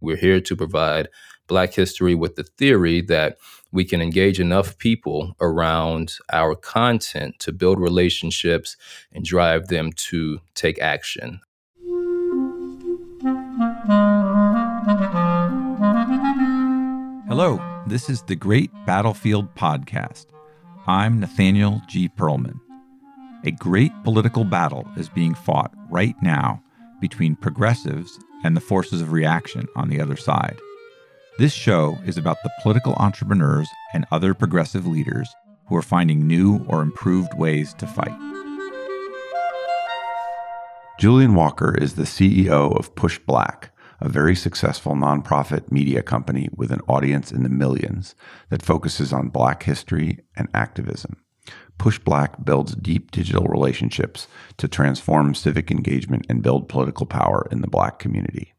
We're here to provide Black history with the theory that we can engage enough people around our content to build relationships and drive them to take action. Hello, this is the Great Battlefield Podcast. I'm Nathaniel G. Pearlman. A great political battle is being fought right now between progressives and the forces of reaction on the other side. This show is about the political entrepreneurs and other progressive leaders who are finding new or improved ways to fight. Julian Walker is the CEO of PushBlack a very successful nonprofit media company with an audience in the millions that focuses on Black history and activism. PushBlack builds deep digital relationships to transform civic engagement and build political power in the Black community.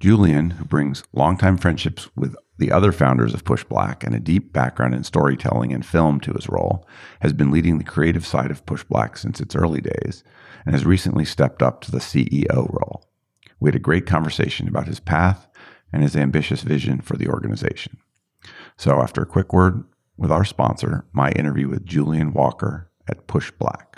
Julian, who brings longtime friendships with the other founders of PushBlack and a deep background in storytelling and film to his role, has been leading the creative side of PushBlack since its early days and has recently stepped up to the CEO role. We had a great conversation about his path and his ambitious vision for the organization. So, after a quick word with our sponsor, my interview with Julian Walker at PushBlack.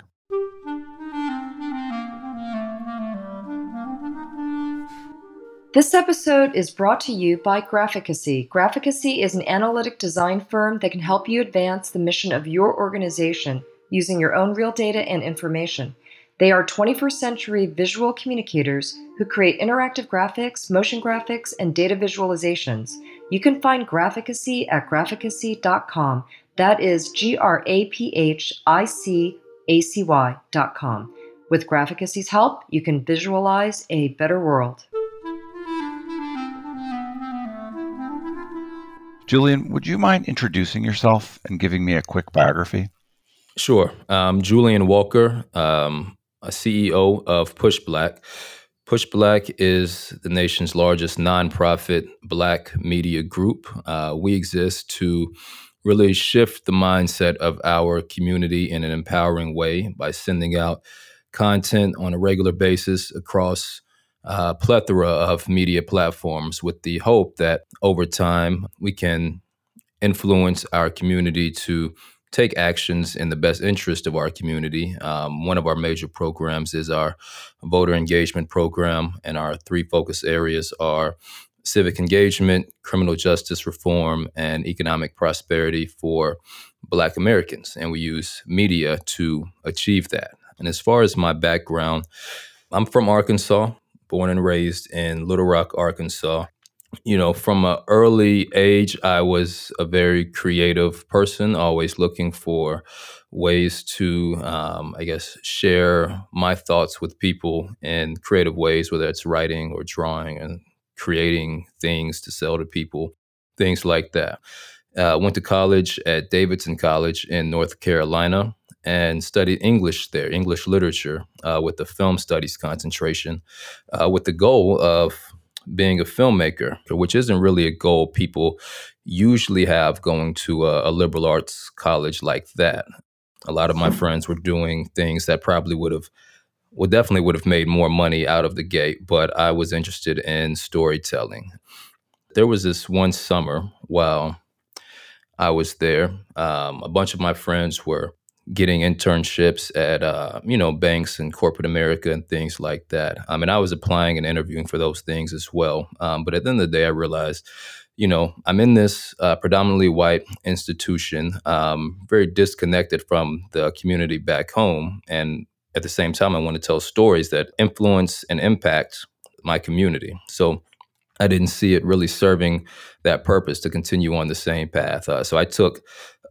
This episode is brought to you by Graphicacy. Graphicacy is an analytic design firm that can help you advance the mission of your organization using your own real data and information. They are 21st century visual communicators who create interactive graphics, motion graphics, and data visualizations. You can find Graphicacy at graphicacy.com. That is G R A P H I C A C Y.com. With Graphicacy's help, you can visualize a better world. Julian, would you mind introducing yourself and giving me a quick biography? Sure. Um, Julian Walker. Um, a CEO of PushBlack. PushBlack is the nation's largest nonprofit Black media group. Uh, we exist to really shift the mindset of our community in an empowering way by sending out content on a regular basis across a plethora of media platforms with the hope that over time we can influence our community to take actions in the best interest of our community. Um, one of our major programs is our voter engagement program, and our three focus areas are civic engagement, criminal justice reform, and economic prosperity for Black Americans. And we use media to achieve that. And as far as my background, I'm from Arkansas, born and raised in Little Rock, Arkansas you know, from an early age, I was a very creative person, always looking for ways to, um, I guess, share my thoughts with people in creative ways, whether it's writing or drawing and creating things to sell to people, things like that. Uh, went to college at Davidson College in North Carolina and studied English there, English literature, uh, with a film studies concentration, uh, with the goal of being a filmmaker, which isn't really a goal people usually have going to a, a liberal arts college like that. A lot of my friends were doing things that probably would have well definitely would have made more money out of the gate but i was interested in storytelling there was this one summer while i was there um, a bunch of my friends were getting internships at uh, you know banks and corporate America and things like that. I mean, I was applying and interviewing for those things as well. Um, but at the end of the day, I realized, you know, I'm in this uh, predominantly white institution, um, very disconnected from the community back home, and at the same time, I want to tell stories that influence and impact my community. So I didn't see it really serving that purpose to continue on the same path. Uh, so I took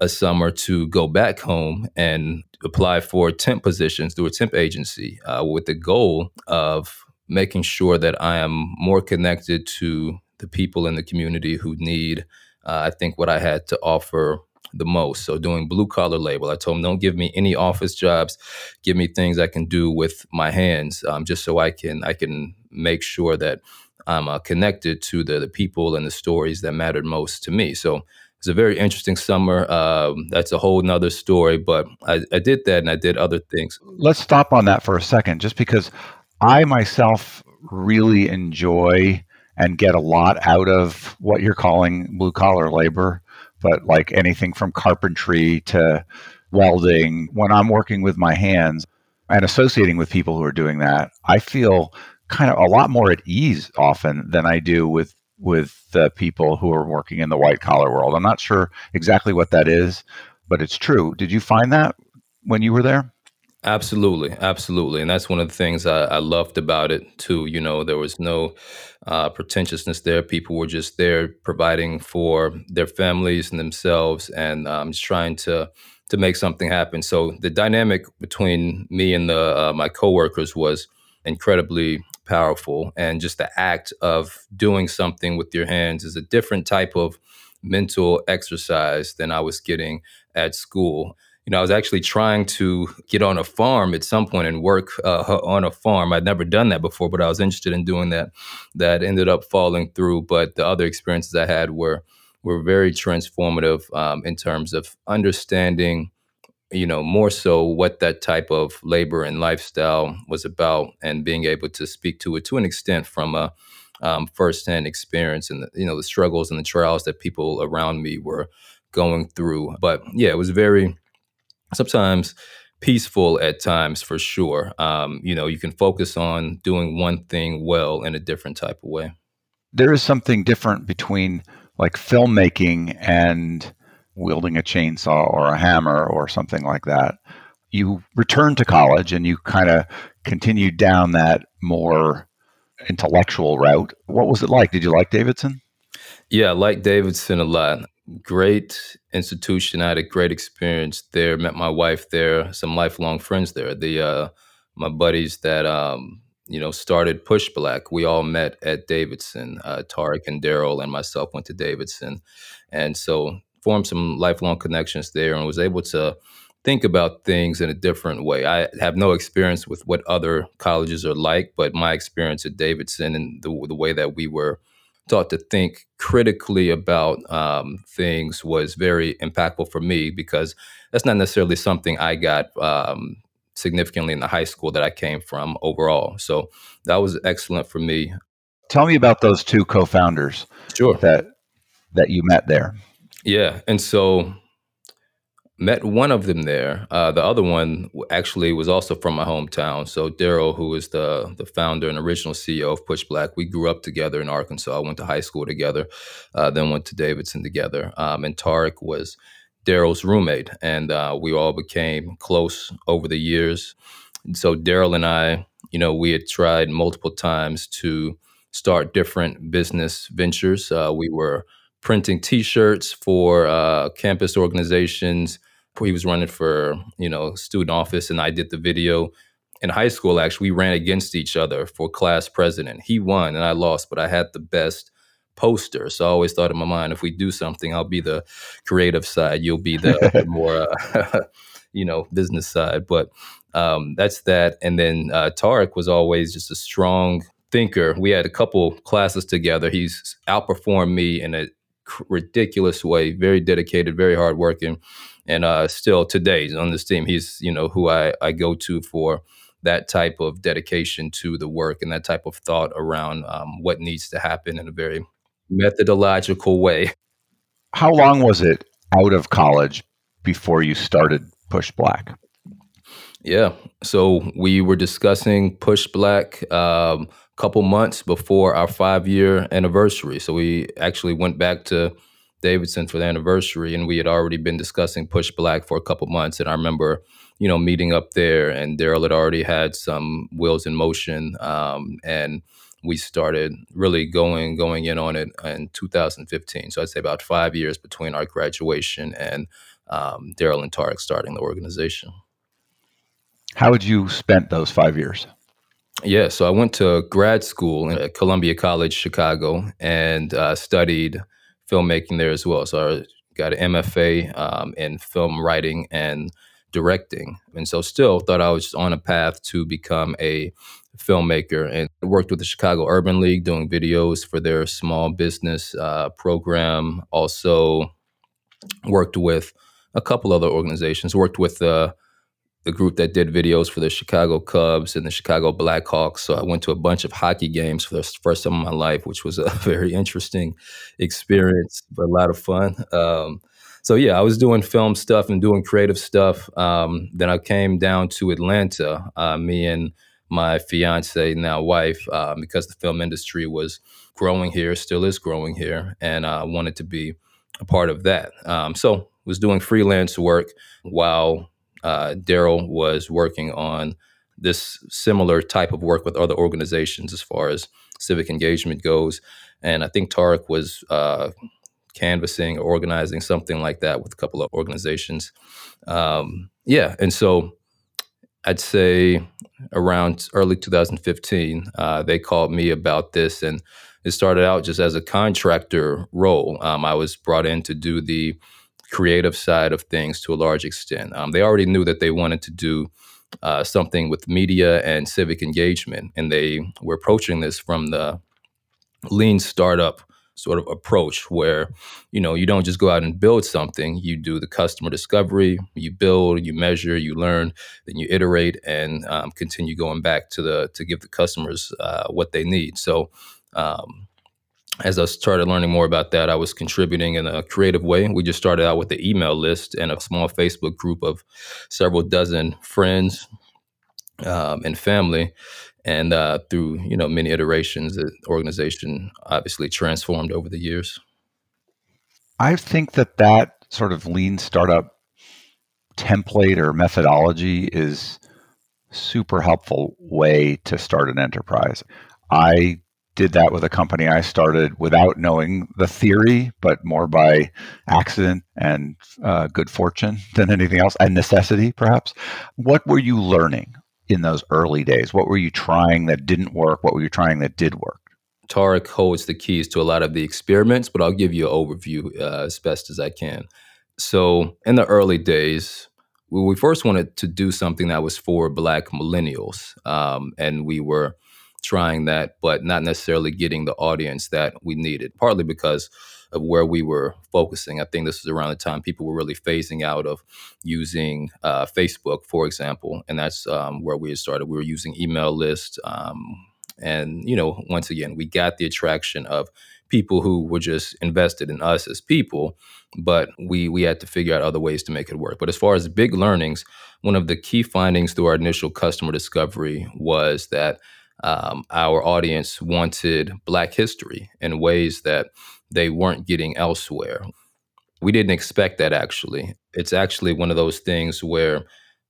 a summer to go back home and apply for temp positions through a temp agency uh, with the goal of making sure that I am more connected to the people in the community who need, uh, I think, what I had to offer the most. So doing blue collar label, I told them don't give me any office jobs, give me things I can do with my hands, um, just so I can I can make sure that I'm uh, connected to the, the people and the stories that mattered most to me. So it's a very interesting summer. Um, that's a whole nother story, but I, I did that and I did other things. Let's stop on that for a second, just because I myself really enjoy and get a lot out of what you're calling blue collar labor, but like anything from carpentry to welding. When I'm working with my hands and associating with people who are doing that, I feel kind of a lot more at ease often than I do with with the people who are working in the white collar world. I'm not sure exactly what that is, but it's true. Did you find that when you were there? Absolutely, absolutely, and that's one of the things I, I loved about it too. You know, there was no uh, pretentiousness there. People were just there providing for their families and themselves, and um, just trying to to make something happen. So the dynamic between me and the uh, my coworkers was incredibly powerful, and just the act of doing something with your hands is a different type of mental exercise than I was getting at school you know, I was actually trying to get on a farm at some point and work uh, on a farm. I'd never done that before, but I was interested in doing that. That ended up falling through. But the other experiences I had were were very transformative um, in terms of understanding, you know, more so what that type of labor and lifestyle was about, and being able to speak to it to an extent from a um, firsthand experience and the, you know the struggles and the trials that people around me were going through. But yeah, it was very sometimes peaceful at times for sure. Um, you know, you can focus on doing one thing well in a different type of way. There is something different between like filmmaking and wielding a chainsaw or a hammer or something like that. You returned to college and you kind of continued down that more intellectual route. What was it like? Did you like Davidson? Yeah, I like Davidson a lot great institution. I had a great experience there. Met my wife there. Some lifelong friends there. The uh, my buddies that um, you know started PushBlack. We all met at Davidson. Uh, Tarek and Daryl and myself went to Davidson, and so formed some lifelong connections there, and was able to think about things in a different way. I have no experience with what other colleges are like, but my experience at Davidson and the, the way that we were taught to think critically about um, things was very impactful for me because that's not necessarily something I got um, significantly in the high school that I came from overall. So that was excellent for me. Tell me about those two co-founders. Sure. That that you met there. Yeah, and so met one of them there. Uh, the other one actually was also from my hometown. So Daryl, who is the the founder and original CEO of PushBlack, we grew up together in Arkansas. I went to high school together, uh, then went to Davidson together. Um, and Tarek was Daryl's roommate, and uh, we all became close over the years. And so Daryl and I, you know, we had tried multiple times to start different business ventures. Uh, we were printing T-shirts for uh, campus organizations. He was running for you know student office and i did the video. In high school actually we ran against each other for class president. He won and i lost but i had the best poster. So i always thought in my mind if we do something i'll be the creative side. You'll be the more uh, you know business side. But um, that's that. And then uh, tarek was always just a strong thinker. We had a couple classes together. He's outperformed me in a ridiculous way very dedicated very hardworking and uh, still today on this team, he's you know who I, I go to for that type of dedication to the work and that type of thought around um, what needs to happen in a very methodological way. How long was it out of college before you started PushBlack? Yeah, so we were discussing PushBlack um, couple months before our five year anniversary. So we actually went back to Davidson for the anniversary, and we had already been discussing PushBlack for a couple months. And I remember, you know, meeting up there, and Daryl had already had some wheels in motion, um, and we started really going going in on it in 2015. So I'd say about five years between our graduation and um, Daryl and Tarek starting the organization. How had you spent those five years? Yeah, so I went to grad school at Columbia College, Chicago, and uh, studied filmmaking there as well. So I got an MFA um, in film writing and directing. And so still thought I was on a path to become a filmmaker and worked with the Chicago Urban League doing videos for their small business uh, program. Also worked with a couple other organizations, worked with the the group that did videos for the Chicago Cubs and the Chicago Blackhawks. So I went to a bunch of hockey games for the first time in my life, which was a very interesting experience, but a lot of fun. Um, so yeah, I was doing film stuff and doing creative stuff. Um, then I came down to Atlanta. Uh, me and my fiance, now wife, uh, because the film industry was growing here, still is growing here, and I uh, wanted to be a part of that. Um, so was doing freelance work while uh, Daryl was working on this similar type of work with other organizations as far as civic engagement goes. And I think Tarek was uh, canvassing or organizing something like that with a couple of organizations. Um, yeah, and so I'd say around early 2015, uh, they called me about this, and it started out just as a contractor role. Um, I was brought in to do the creative side of things to a large extent. Um, they already knew that they wanted to do uh, something with media and civic engagement, and they were approaching this from the lean startup sort of approach where you know you don't just go out and build something you do the customer discovery you build you measure you learn then you iterate and um, continue going back to the to give the customers uh, what they need so um, as I started learning more about that, I was contributing in a creative way. We just started out with the email list and a small Facebook group of several dozen friends um, and family. And uh, through you know many iterations, the organization obviously transformed over the years. I think that that sort of lean startup template or methodology is super helpful way to start an enterprise. I did that with a company I started without knowing the theory, but more by accident and uh, good fortune than anything else, and necessity, perhaps. What were you learning in those early days? What were you trying that didn't work? What were you trying that did work? Tarek holds the keys to a lot of the experiments, but I'll give you an overview uh, as best as I can. So, in the early days, we first wanted to do something that was for Black millennials, um, and we were trying that, but not necessarily getting the audience that we needed, partly because of where we were focusing. I think this was around the time people were really phasing out of using uh, Facebook, for example, and that's um, where we had started. We were using email lists. Um, and, you know, once again, we got the attraction of people who were just invested in us as people, but we we had to figure out other ways to make it work. But as far as big learnings, one of the key findings through our initial customer discovery was that um, our audience wanted Black history in ways that they weren't getting elsewhere. We didn't expect that actually. It's actually one of those things where,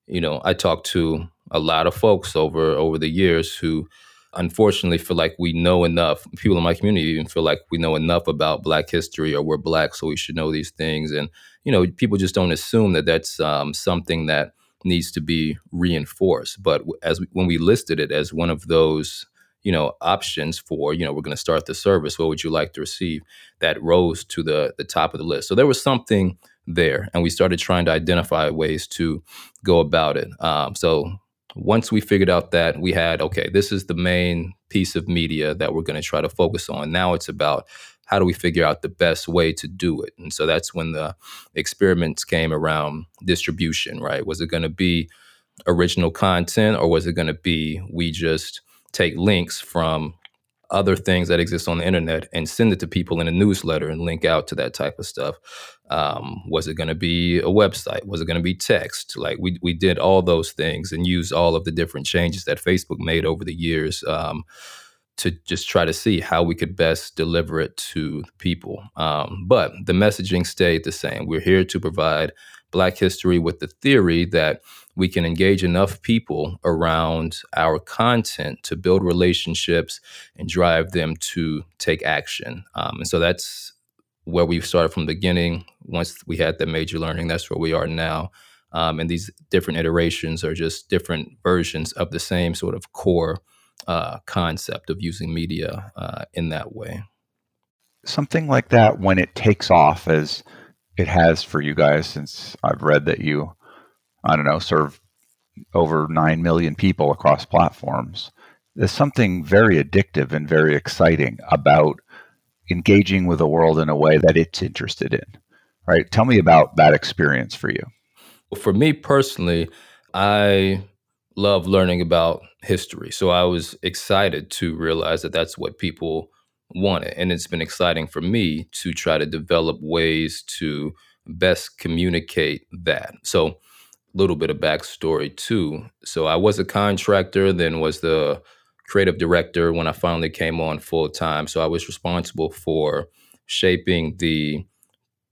you know, I talked to a lot of folks over over the years who unfortunately feel like we know enough. People in my community even feel like we know enough about Black history or we're Black, so we should know these things. And you know, people just don't assume that that's um, something that needs to be reinforced. But as when we listed it as one of those, you know, options for, you know, we're going to start the service. What would you like to receive? That rose to the the top of the list. So there was something there, and we started trying to identify ways to go about it. Um, so once we figured out that we had okay, this is the main piece of media that we're going to try to focus on. Now it's about how do we figure out the best way to do it? And so that's when the experiments came around distribution, right? Was it going to be original content or was it going to be we just take links from other things that exist on the internet and send it to people in a newsletter and link out to that type of stuff? Um, was it going to be a website? Was it going to be text? Like we we did all those things and used all of the different changes that Facebook made over the years. Um, to just try to see how we could best deliver it to people. Um, but the messaging stayed the same. We're here to provide Black history with the theory that we can engage enough people around our content to build relationships and drive them to take action. Um, and so that's where we've started from the beginning. Once we had that major learning, that's where we are now. Um, and these different iterations are just different versions of the same sort of core uh, concept of using media uh, in that way. Something like that, when it takes off, as it has for you guys, since I've read that you, I don't know, serve over 9 million people across platforms, there's something very addictive and very exciting about engaging with the world in a way that it's interested in. Right? Tell me about that experience for you. For me personally, I love learning about history. So I was excited to realize that that's what people wanted. And it's been exciting for me to try to develop ways to best communicate that. So, a little bit of backstory too. So, I was a contractor, then was the creative director when I finally came on full time. So, I was responsible for shaping the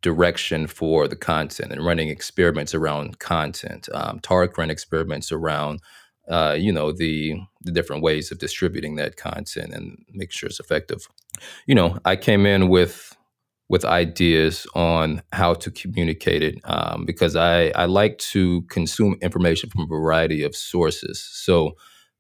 direction for the content and running experiments around content. Um, ran experiments around, uh, you know, the the different ways of distributing that content and make sure it's effective. You know, I came in with with ideas on how to communicate it um, because I, I like to consume information from a variety of sources. So,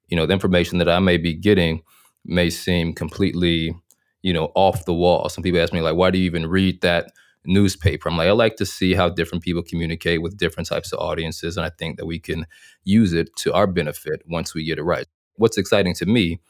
you know, the information that I may be getting may seem completely, you know, off the wall. Some people ask me like, why do you even read that newspaper. I'm like, I like to see how different people communicate with different types of audiences. And I think that we can use it to our benefit once we get it right. What's exciting to me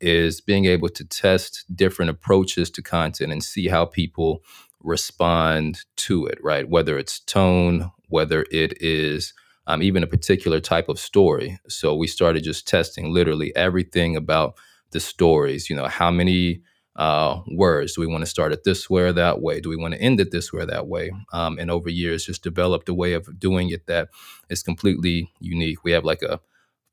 is being able to test different approaches to content and see how people respond to it, right? Whether it's tone, whether it is um, even a particular type of story. So we started just testing literally everything about the stories, you know, how many uh, words. Do we want to start it this way or that way? Do we want to end it this way or that way? Um, and over years, just developed a way of doing it that is completely unique. We have like a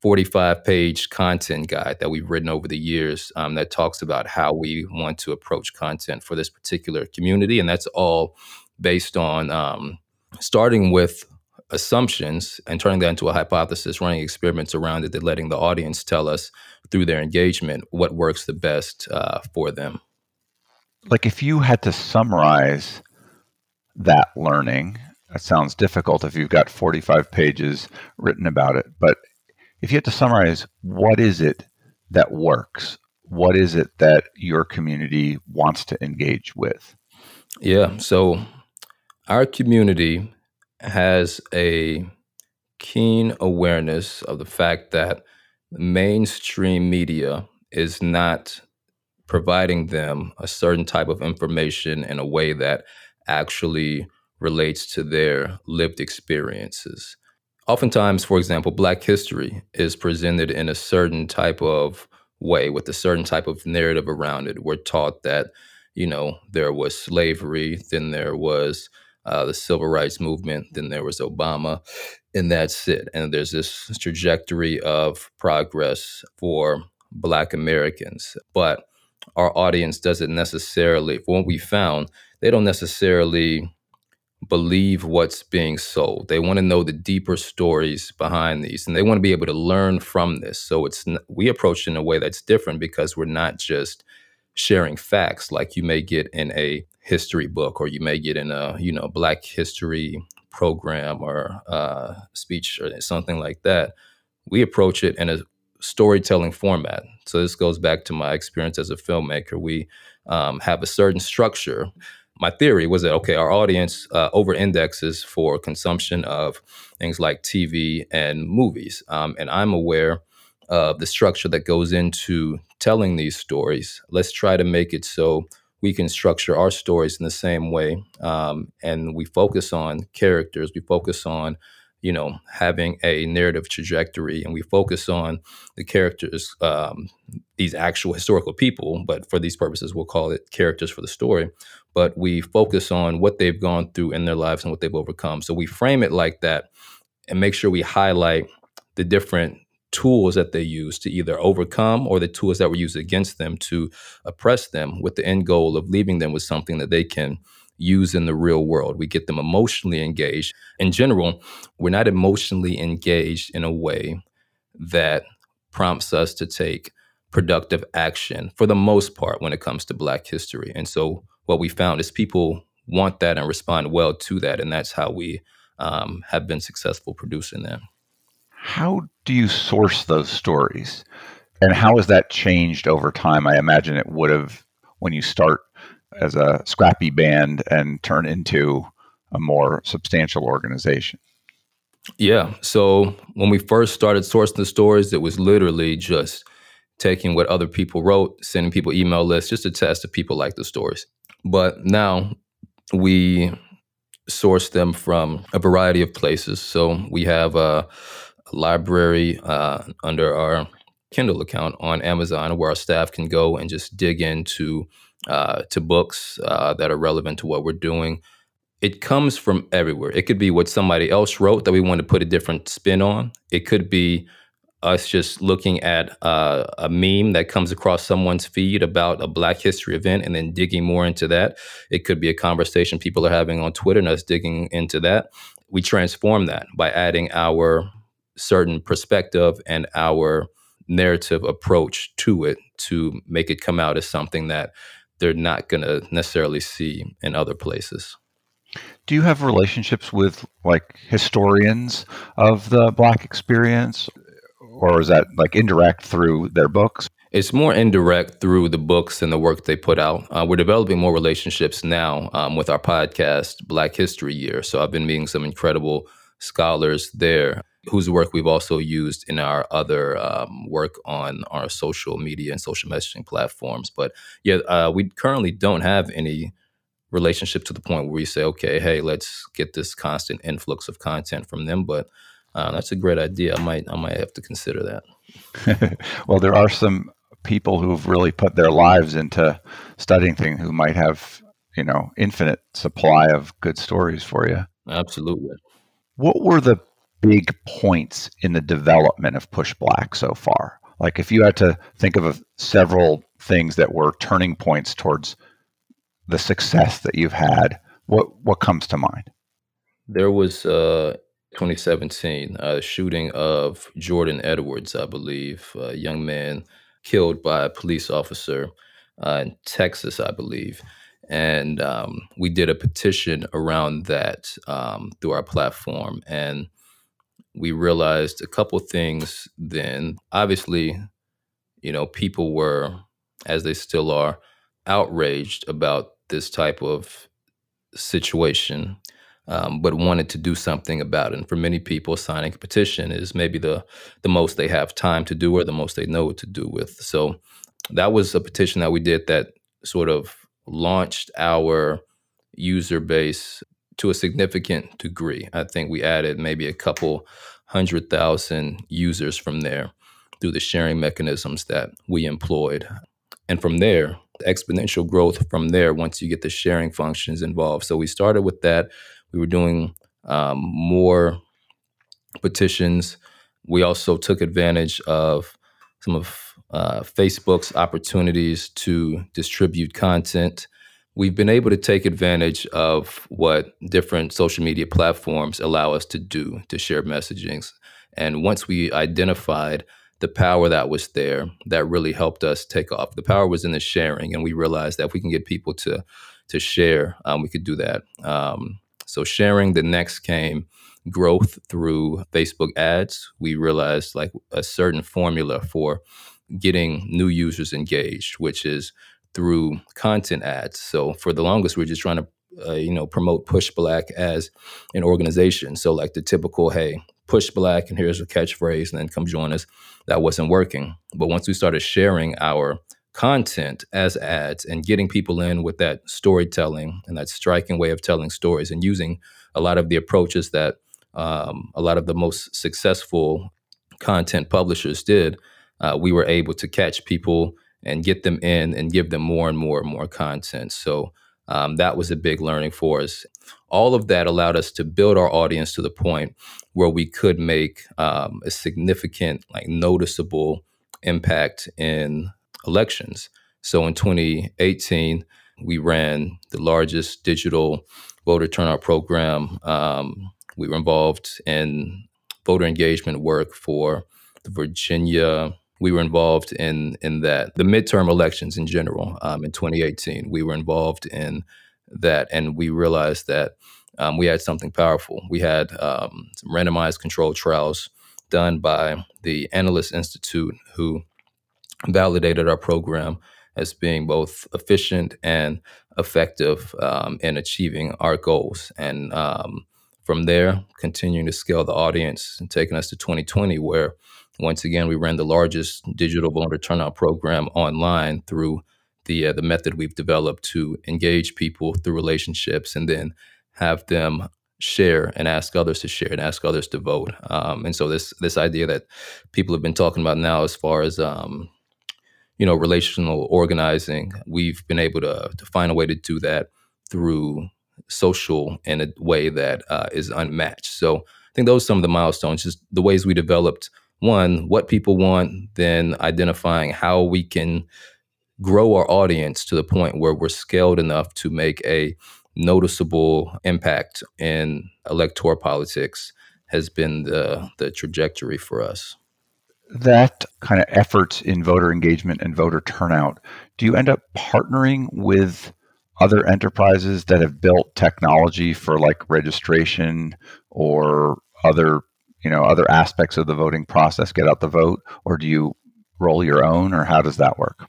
45 page content guide that we've written over the years um, that talks about how we want to approach content for this particular community. And that's all based on um, starting with assumptions and turning that into a hypothesis, running experiments around it, and letting the audience tell us through their engagement what works the best uh, for them. Like if you had to summarize that learning, that sounds difficult if you've got 45 pages written about it, but if you had to summarize what is it that works, what is it that your community wants to engage with? Yeah, so our community has a keen awareness of the fact that mainstream media is not providing them a certain type of information in a way that actually relates to their lived experiences. Oftentimes, for example, Black history is presented in a certain type of way with a certain type of narrative around it. We're taught that, you know, there was slavery, then there was uh, the civil rights movement, then there was Obama, and that's it. And there's this trajectory of progress for Black Americans. But our audience doesn't necessarily, for what we found, they don't necessarily believe what's being sold. They want to know the deeper stories behind these and they want to be able to learn from this. So it's we approach it in a way that's different because we're not just sharing facts like you may get in a history book or you may get in a you know black history program or uh, speech or something like that we approach it in a storytelling format. So this goes back to my experience as a filmmaker. We um, have a certain structure. My theory was that okay our audience uh, over indexes for consumption of things like tv and movies. Um, and i'm aware of the structure that goes into telling these stories. Let's try to make it so we can structure our stories in the same way. Um, and we focus on characters, we focus on, you know, having a narrative trajectory, and we focus on the characters, um, these actual historical people, but for these purposes, we'll call it characters for the story. But we focus on what they've gone through in their lives and what they've overcome. So we frame it like that and make sure we highlight the different tools that they use to either overcome or the tools that were used against them to oppress them with the end goal of leaving them with something that they can use in the real world. We get them emotionally engaged. In general, we're not emotionally engaged in a way that prompts us to take productive action for the most part when it comes to Black history. And so what we found is people want that and respond well to that. And that's how we um, have been successful producing that. How do you source those stories? And how has that changed over time? I imagine it would have when you start as a scrappy band and turn into a more substantial organization. Yeah. So when we first started sourcing the stories, it was literally just taking what other people wrote, sending people email lists just to test if people like the stories. But now we source them from a variety of places. So we have a library uh, under our Kindle account on Amazon, where our staff can go and just dig into uh, to books uh, that are relevant to what we're doing. It comes from everywhere. It could be what somebody else wrote that we want to put a different spin on. It could be us just looking at uh, a meme that comes across someone's feed about a Black History event and then digging more into that. It could be a conversation people are having on Twitter and us digging into that. We transform that by adding our certain perspective and our narrative approach to it to make it come out as something that they're not going to necessarily see in other places. Do you have relationships with like historians of the Black experience, or is that like indirect through their books? It's more indirect through the books and the work they put out. Uh, we're developing more relationships now um, with our podcast, Black History Year. So I've been meeting some incredible scholars there whose work we've also used in our other um, work on our social media and social messaging platforms. But yeah, uh, we currently don't have any relationship to the point where we say, okay, hey, let's get this constant influx of content from them. But uh, that's a great idea. I might I might have to consider that. well, there are some people who've really put their lives into studying things who might have you know infinite supply of good stories for you. Absolutely. What were the big points in the development of PushBlack so far? Like if you had to think of a, several things that were turning points towards the success that you've had, what what comes to mind? There was uh, 2017 a shooting of Jordan Edwards, I believe, a young man killed by a police officer uh, in Texas, I believe. And um, we did a petition around that um, through our platform. And we realized a couple things then. Obviously, you know, people were, as they still are, outraged about this type of situation, um, but wanted to do something about it. And for many people, signing a petition is maybe the the most they have time to do or the most they know what to do with. So that was a petition that we did that sort of launched our user base to a significant degree. I think we added maybe a couple hundred thousand users from there through the sharing mechanisms that we employed. And from there, exponential growth from there once you get the sharing functions involved. So we started with that. We were doing um, more petitions. We also took advantage of some of uh, Facebook's opportunities to distribute content we've been able to take advantage of what different social media platforms allow us to do to share messagings. And once we identified the power that was there, that really helped us take off. The power was in the sharing, and we realized that if we can get people to to share, um, we could do that. Um, so sharing. The next came growth through Facebook ads. We realized like a certain formula for getting new users engaged, which is through content ads. So for the longest, we are just trying to uh, you know promote PushBlack as an organization. So like the typical, hey, PushBlack, and here's a catchphrase, and then come join us. That wasn't working. But once we started sharing our content as ads and getting people in with that storytelling and that striking way of telling stories and using a lot of the approaches that um, a lot of the most successful content publishers did, uh, we were able to catch people and get them in and give them more and more and more content. So um, that was a big learning for us. All of that allowed us to build our audience to the point where we could make um, a significant, like noticeable impact in elections. So in 2018, we ran the largest digital voter turnout program. Um, we were involved in voter engagement work for the Virginia we were involved in in that the midterm elections in general um, in 2018 we were involved in that and we realized that um, we had something powerful. We had um, some randomized controlled trials done by the analyst institute who validated our program as being both efficient and effective um, in achieving our goals. And um, from there continuing to scale the audience and taking us to 2020 where once again, we ran the largest digital voter turnout program online through the uh, the method we've developed to engage people through relationships and then have them share and ask others to share and ask others to vote. Um, and so this this idea that people have been talking about now, as far as um, you know, relational organizing, we've been able to to find a way to do that through social in a way that uh, is unmatched. So I think those are some of the milestones, just the ways we developed one, what people want, then identifying how we can grow our audience to the point where we're scaled enough to make a noticeable impact in electoral politics has been the the trajectory for us. That kind of efforts in voter engagement and voter turnout, do you end up partnering with other enterprises that have built technology for like registration or other you know other aspects of the voting process get out the vote or do you roll your own or how does that work?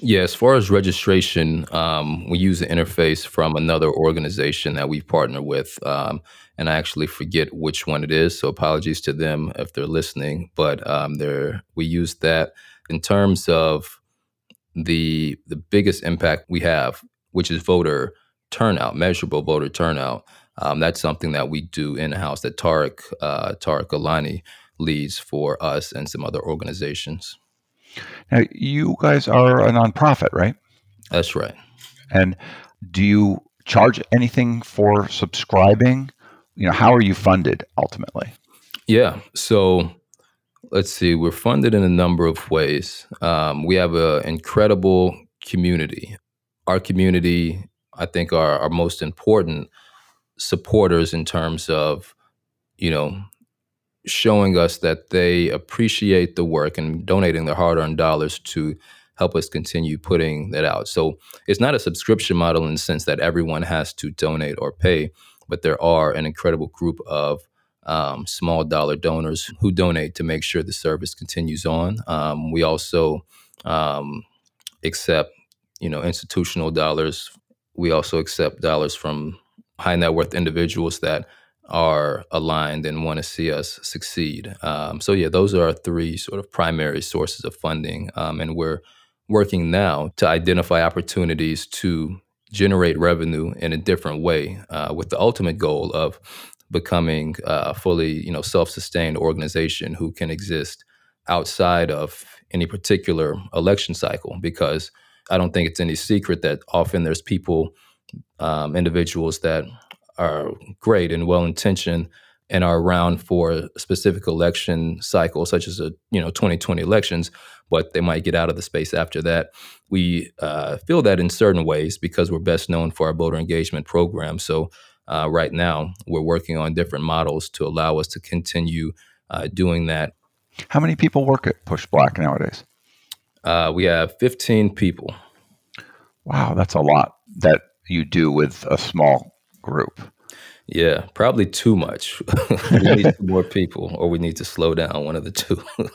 Yeah as far as registration um, we use an interface from another organization that we partner with um, and i actually forget which one it is so apologies to them if they're listening but um, we use that. In terms of the the biggest impact we have which is voter turnout measurable voter turnout um, that's something that we do in house that Tarek uh, Tarek Alani leads for us and some other organizations. Now, you guys are a nonprofit, right? That's right. And do you charge anything for subscribing? You know, how are you funded ultimately? Yeah. So let's see. We're funded in a number of ways. Um, we have an incredible community. Our community, I think, are our most important supporters in terms of, you know, showing us that they appreciate the work and donating their hard-earned dollars to help us continue putting that out. So it's not a subscription model in the sense that everyone has to donate or pay, but there are an incredible group of um, small dollar donors who donate to make sure the service continues on. Um, we also um, accept, you know, institutional dollars. We also accept dollars from high net worth individuals that are aligned and want to see us succeed. Um, so yeah, those are our three sort of primary sources of funding, um, and we're working now to identify opportunities to generate revenue in a different way, uh, with the ultimate goal of becoming a fully, you know, self-sustained organization who can exist outside of any particular election cycle. Because I don't think it's any secret that often there's people um, individuals that are great and well intentioned and are around for a specific election cycle, such as a you know 2020 elections, but they might get out of the space after that. We uh, feel that in certain ways because we're best known for our voter engagement program. So uh, right now, we're working on different models to allow us to continue uh, doing that. How many people work at PushBlack nowadays? Uh, we have 15 people. Wow, that's a lot. That you do with a small group. Yeah, probably too much. we need more people, or we need to slow down. One of the two.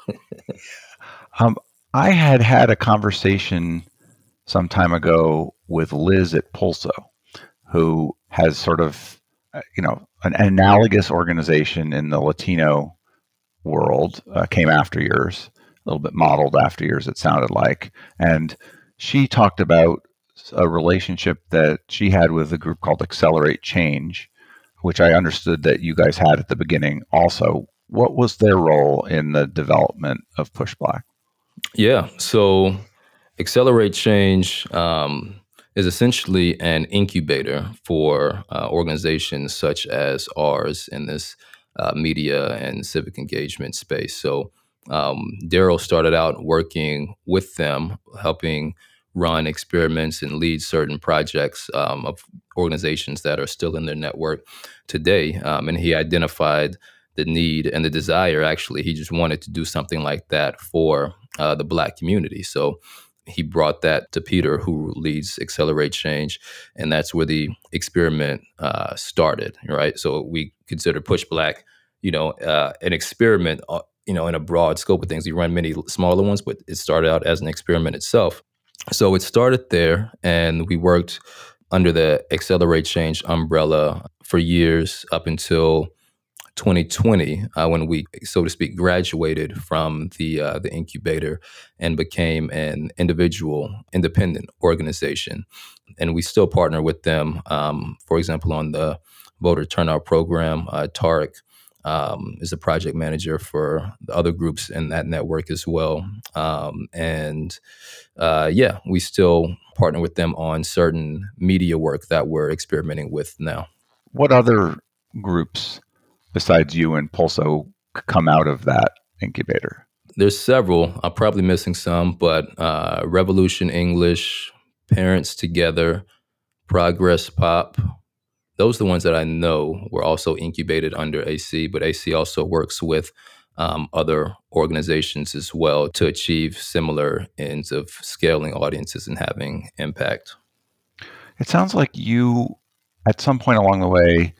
um, I had had a conversation some time ago with Liz at Pulso, who has sort of, uh, you know, an analogous organization in the Latino world. Uh, came after yours, a little bit modeled after yours. It sounded like, and she talked about a relationship that she had with a group called Accelerate Change, which I understood that you guys had at the beginning also. What was their role in the development of PushBlack? Yeah. So Accelerate Change um, is essentially an incubator for uh, organizations such as ours in this uh, media and civic engagement space. So um, Daryl started out working with them, helping run experiments and lead certain projects um, of organizations that are still in their network today. Um, and he identified the need and the desire. Actually, he just wanted to do something like that for uh, the Black community. So he brought that to Peter, who leads Accelerate Change, and that's where the experiment uh, started. Right. So we consider PushBlack, you know, uh, an experiment. Uh, you know, in a broad scope of things, we run many smaller ones, but it started out as an experiment itself. So it started there, and we worked under the Accelerate Change umbrella for years up until 2020, uh, when we, so to speak, graduated from the uh, the incubator and became an individual, independent organization. And we still partner with them, um, for example, on the voter turnout program. Uh, Tarek um, is a project manager for the other groups in that network as well. Um, and uh, yeah, we still partner with them on certain media work that we're experimenting with now. What other groups besides you and Pulso come out of that incubator? There's several. I'm probably missing some, but uh, Revolution English, Parents Together, Progress Pop, those are the ones that I know were also incubated under AC, but AC also works with um, other organizations as well to achieve similar ends of scaling audiences and having impact. It sounds like you, at some point along the way,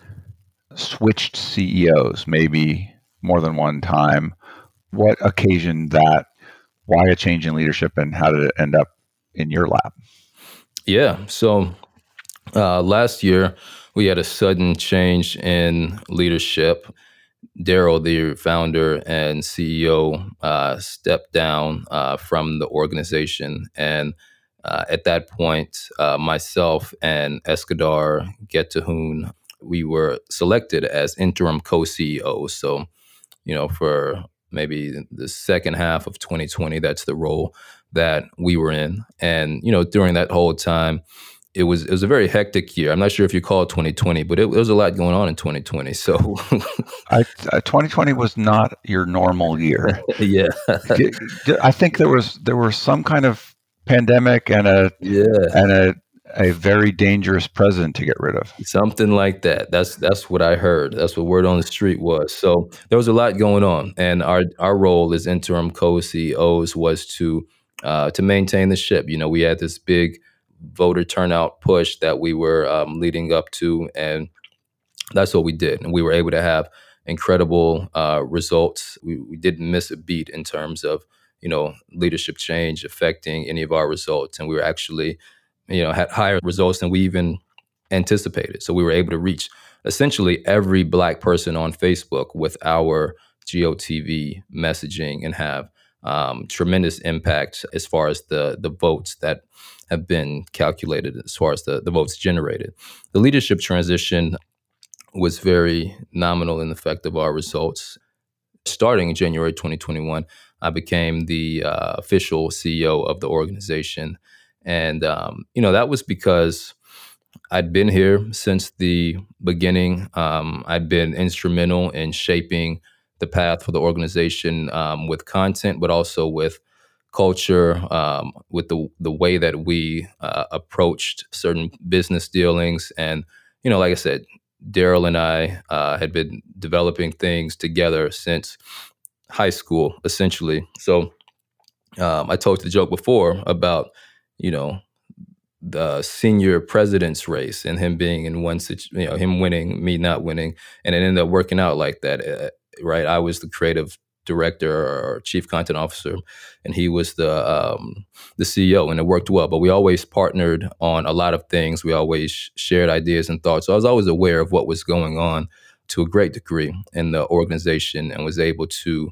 switched CEOs, maybe more than one time. What occasioned that? Why a change in leadership, and how did it end up in your lap? Yeah. So uh, last year, we had a sudden change in leadership. Daryl, the founder and CEO, uh, stepped down uh, from the organization. And uh, at that point, uh, myself and Eskadar Getahoon, we were selected as interim co CEOs. So, you know, for maybe the second half of 2020, that's the role that we were in. And, you know, during that whole time, it was it was a very hectic year. I'm not sure if you call it 2020, but it, it was a lot going on in 2020. So, I, uh, 2020 was not your normal year. yeah, I think there was there was some kind of pandemic and a yeah and a a very dangerous president to get rid of. Something like that. That's that's what I heard. That's what word on the street was. So there was a lot going on, and our our role as interim co-CEOs was to uh, to maintain the ship. You know, we had this big voter turnout push that we were um, leading up to, and that's what we did. And we were able to have incredible uh, results. We, we didn't miss a beat in terms of you know leadership change affecting any of our results, and we were actually you know had higher results than we even anticipated. So we were able to reach essentially every black person on Facebook with our GOTV messaging and have um, tremendous impact as far as the the votes that have been calculated as far as the, the votes generated. The leadership transition was very nominal in effect of our results. Starting in January 2021, I became the uh, official CEO of the organization. And, um, you know, that was because I'd been here since the beginning. Um, I'd been instrumental in shaping the path for the organization um, with content, but also with culture, um, with the the way that we uh, approached certain business dealings, and you know, like I said, Daryl and I uh, had been developing things together since high school, essentially. So um, I told the joke before about you know the senior president's race and him being in one you know, him winning, me not winning, and it ended up working out like that. Uh, right, I was the creative director or chief content officer, and he was the um, the CEO, and it worked well. But we always partnered on a lot of things. We always shared ideas and thoughts. So I was always aware of what was going on to a great degree in the organization, and was able to,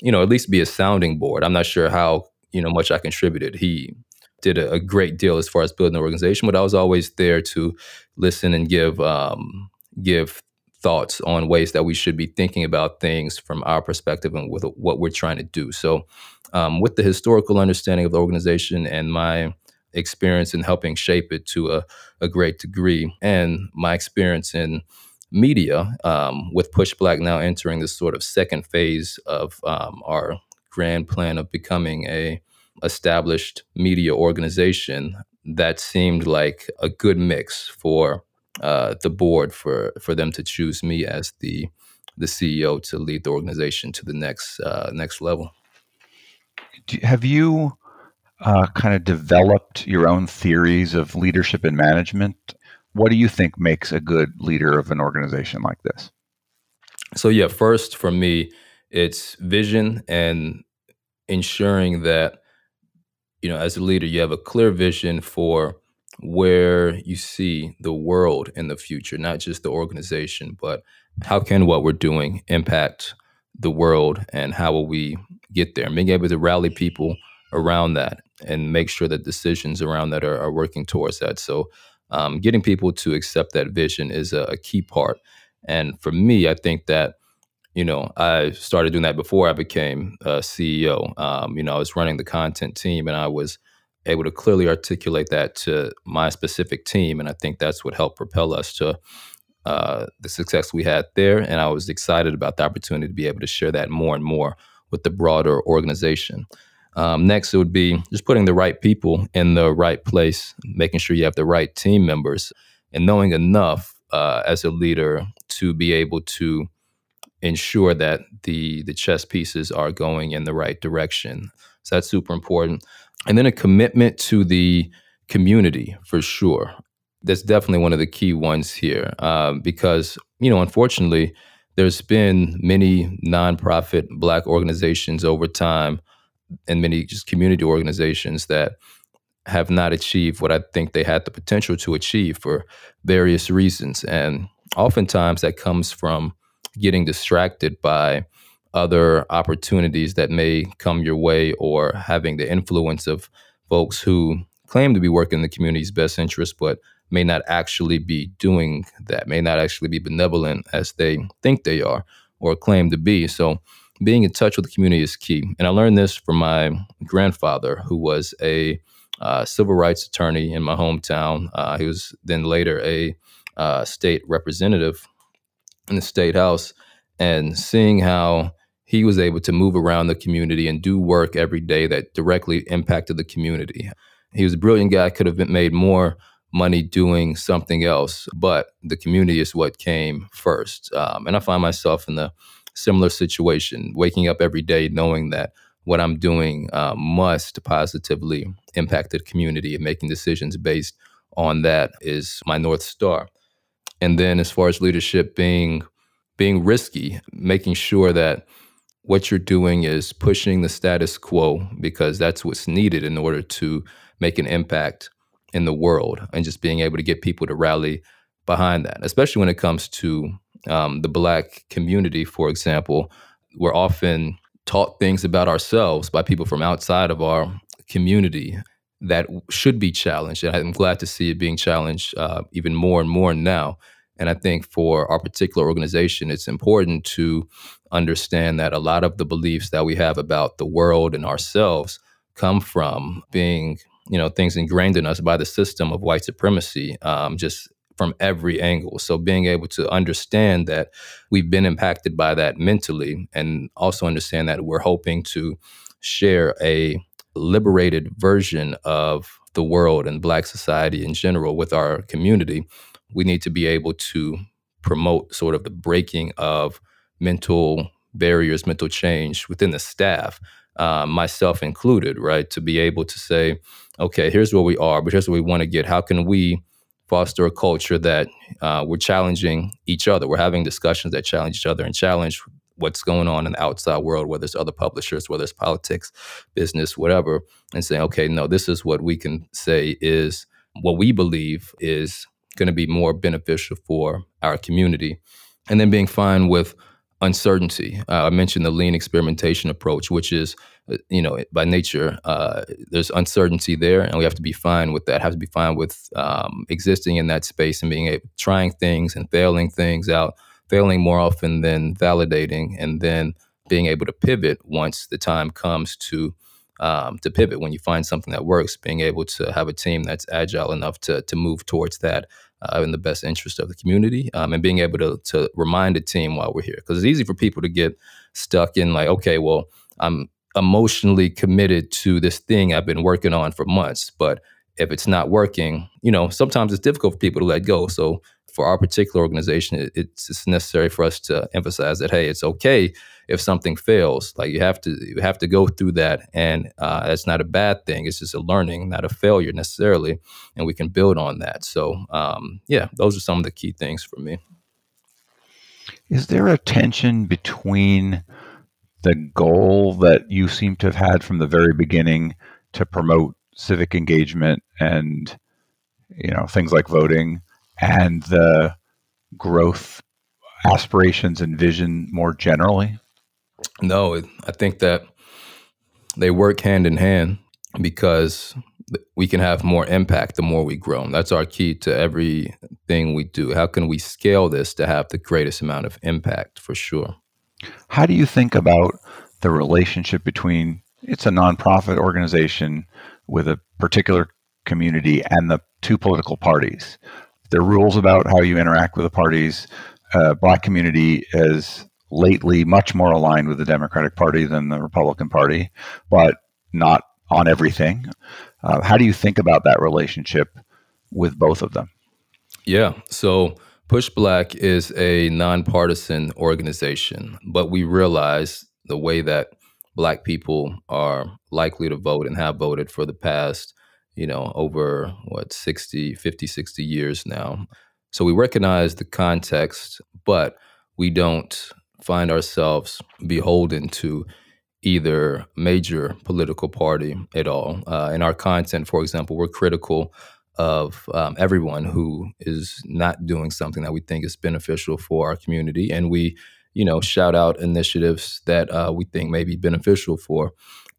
you know, at least be a sounding board. I'm not sure how you know much I contributed. He did a, a great deal as far as building the organization, but I was always there to listen and give um, give thoughts on ways that we should be thinking about things from our perspective and with what we're trying to do. So, um, with the historical understanding of the organization and my experience in helping shape it to a, a great degree, and my experience in media, um, with PushBlack now entering this sort of second phase of um, our grand plan of becoming a established media organization, that seemed like a good mix for uh, the board for for them to choose me as the the CEO to lead the organization to the next uh, next level. Have you uh, kind of developed your own theories of leadership and management? What do you think makes a good leader of an organization like this? So yeah, first for me, it's vision and ensuring that you know as a leader you have a clear vision for where you see the world in the future, not just the organization, but how can what we're doing impact the world and how will we get there? And being able to rally people around that and make sure that decisions around that are, are working towards that. So um, getting people to accept that vision is a, a key part. And for me, I think that you know, I started doing that before I became a CEO. Um, you know, I was running the content team and I was able to clearly articulate that to my specific team. And I think that's what helped propel us to uh, the success we had there. And I was excited about the opportunity to be able to share that more and more with the broader organization. Um, next, it would be just putting the right people in the right place, making sure you have the right team members, and knowing enough uh, as a leader to be able to ensure that the the chess pieces are going in the right direction. So that's super important. And then a commitment to the community for sure. That's definitely one of the key ones here um, because you know unfortunately there's been many nonprofit black organizations over time and many just community organizations that have not achieved what I think they had the potential to achieve for various reasons. And oftentimes that comes from getting distracted by other opportunities that may come your way or having the influence of folks who claim to be working in the community's best interest but may not actually be doing that may not actually be benevolent as they think they are or claim to be. So being in touch with the community is key. And i learned this from my grandfather who was a uh, civil rights attorney in my hometown. Uh, he was then later a uh, state representative in the state house. And seeing how he was able to move around the community and do work every day that directly impacted the community. He was a brilliant guy, could have been made more money doing something else, but the community is what came first. Um, and I find myself in a similar situation, waking up every day knowing that what I'm doing uh, must positively impact the community and making decisions based on that is my North Star. And then as far as leadership being being risky, making sure that what you're doing is pushing the status quo because that's what's needed in order to make an impact in the world and just being able to get people to rally behind that, especially when it comes to um, the Black community, for example. We're often taught things about ourselves by people from outside of our community that should be challenged. And I'm glad to see it being challenged uh, even more and more now. And I think for our particular organization, it's important to understand that a lot of the beliefs that we have about the world and ourselves come from being, you know, things ingrained in us by the system of white supremacy, um, just from every angle. So being able to understand that we've been impacted by that mentally and also understand that we're hoping to share a liberated version of the world and Black society in general with our community, we need to be able to promote sort of the breaking of mental barriers, mental change within the staff, uh, myself included, right? To be able to say, okay, here's where we are, but here's where we want to get. How can we foster a culture that uh, we're challenging each other? We're having discussions that challenge each other and challenge what's going on in the outside world, whether it's other publishers, whether it's politics, business, whatever, and saying, okay, no, this is what we can say is what we believe is going to be more beneficial for our community. And then being fine with uncertainty. Uh, I mentioned the lean experimentation approach, which is, uh, you know, by nature, uh, there's uncertainty there, and we have to be fine with that. Have to be fine with um, existing in that space and being able, trying things and failing things out failing more often than validating, and then being able to pivot once the time comes to um, to pivot when you find something that works. Being able to have a team that's agile enough to to move towards that uh, in the best interest of the community, um, and being able to to remind the team while we're here, because it's easy for people to get stuck in like, okay, well, I'm emotionally committed to this thing I've been working on for months, but if it's not working, you know, sometimes it's difficult for people to let go. So for our particular organization, it, it's necessary for us to emphasize that hey, it's okay if something fails. Like you have to you have to go through that, and uh, that's not a bad thing. It's just a learning, not a failure necessarily, and we can build on that. So um, yeah, those are some of the key things for me. Is there a tension between the goal that you seem to have had from the very beginning to promote civic engagement and you know things like voting and the growth aspirations and vision more generally? No, I think that they work hand in hand because we can have more impact the more we grow. That's our key to everything we do. How can we scale this to have the greatest amount of impact for sure? How do you think about the relationship between it's a nonprofit organization with a particular community and the two political parties? There are rules about how you interact with the parties. Uh, black community is lately much more aligned with the Democratic Party than the Republican Party, but not on everything. Uh, how do you think about that relationship with both of them? Yeah. So PushBlack is a nonpartisan organization, but we realize the way that black people are likely to vote and have voted for the past, you know, over what 60, 50, 60 years now. So we recognize the context, but we don't find ourselves beholden to either major political party at all. Uh, in our content, for example, we're critical of um, everyone who is not doing something that we think is beneficial for our community, and we, you know, shout out initiatives that uh, we think may be beneficial for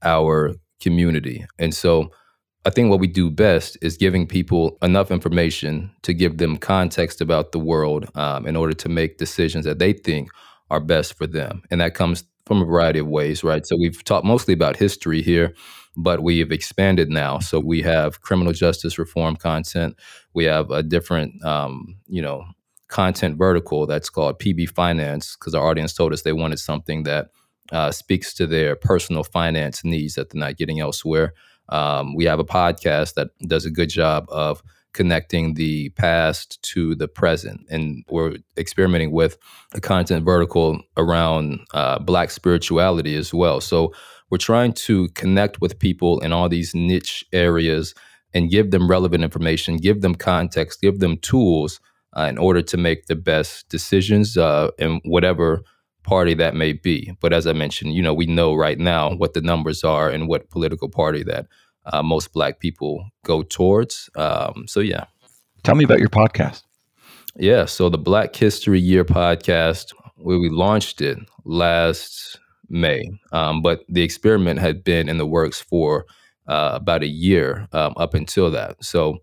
our community. And so, I think what we do best is giving people enough information to give them context about the world um, in order to make decisions that they think are best for them. And that comes from a variety of ways, right? So we've talked mostly about history here, but we have expanded now. So we have criminal justice reform content. We have a different, um, you know, content vertical that's called PB Finance because our audience told us they wanted something that uh, speaks to their personal finance needs that they're not getting elsewhere. Um, we have a podcast that does a good job of connecting the past to the present. And we're experimenting with a content vertical around uh, Black spirituality as well. So we're trying to connect with people in all these niche areas and give them relevant information, give them context, give them tools uh, in order to make the best decisions uh, in whatever party that may be. But as I mentioned, you know, we know right now what the numbers are and what political party that uh, most black people go towards. Um, so, yeah. Tell me about your podcast. Yeah. So, the Black History Year podcast, where we launched it last May, um, but the experiment had been in the works for uh, about a year um, up until that. So,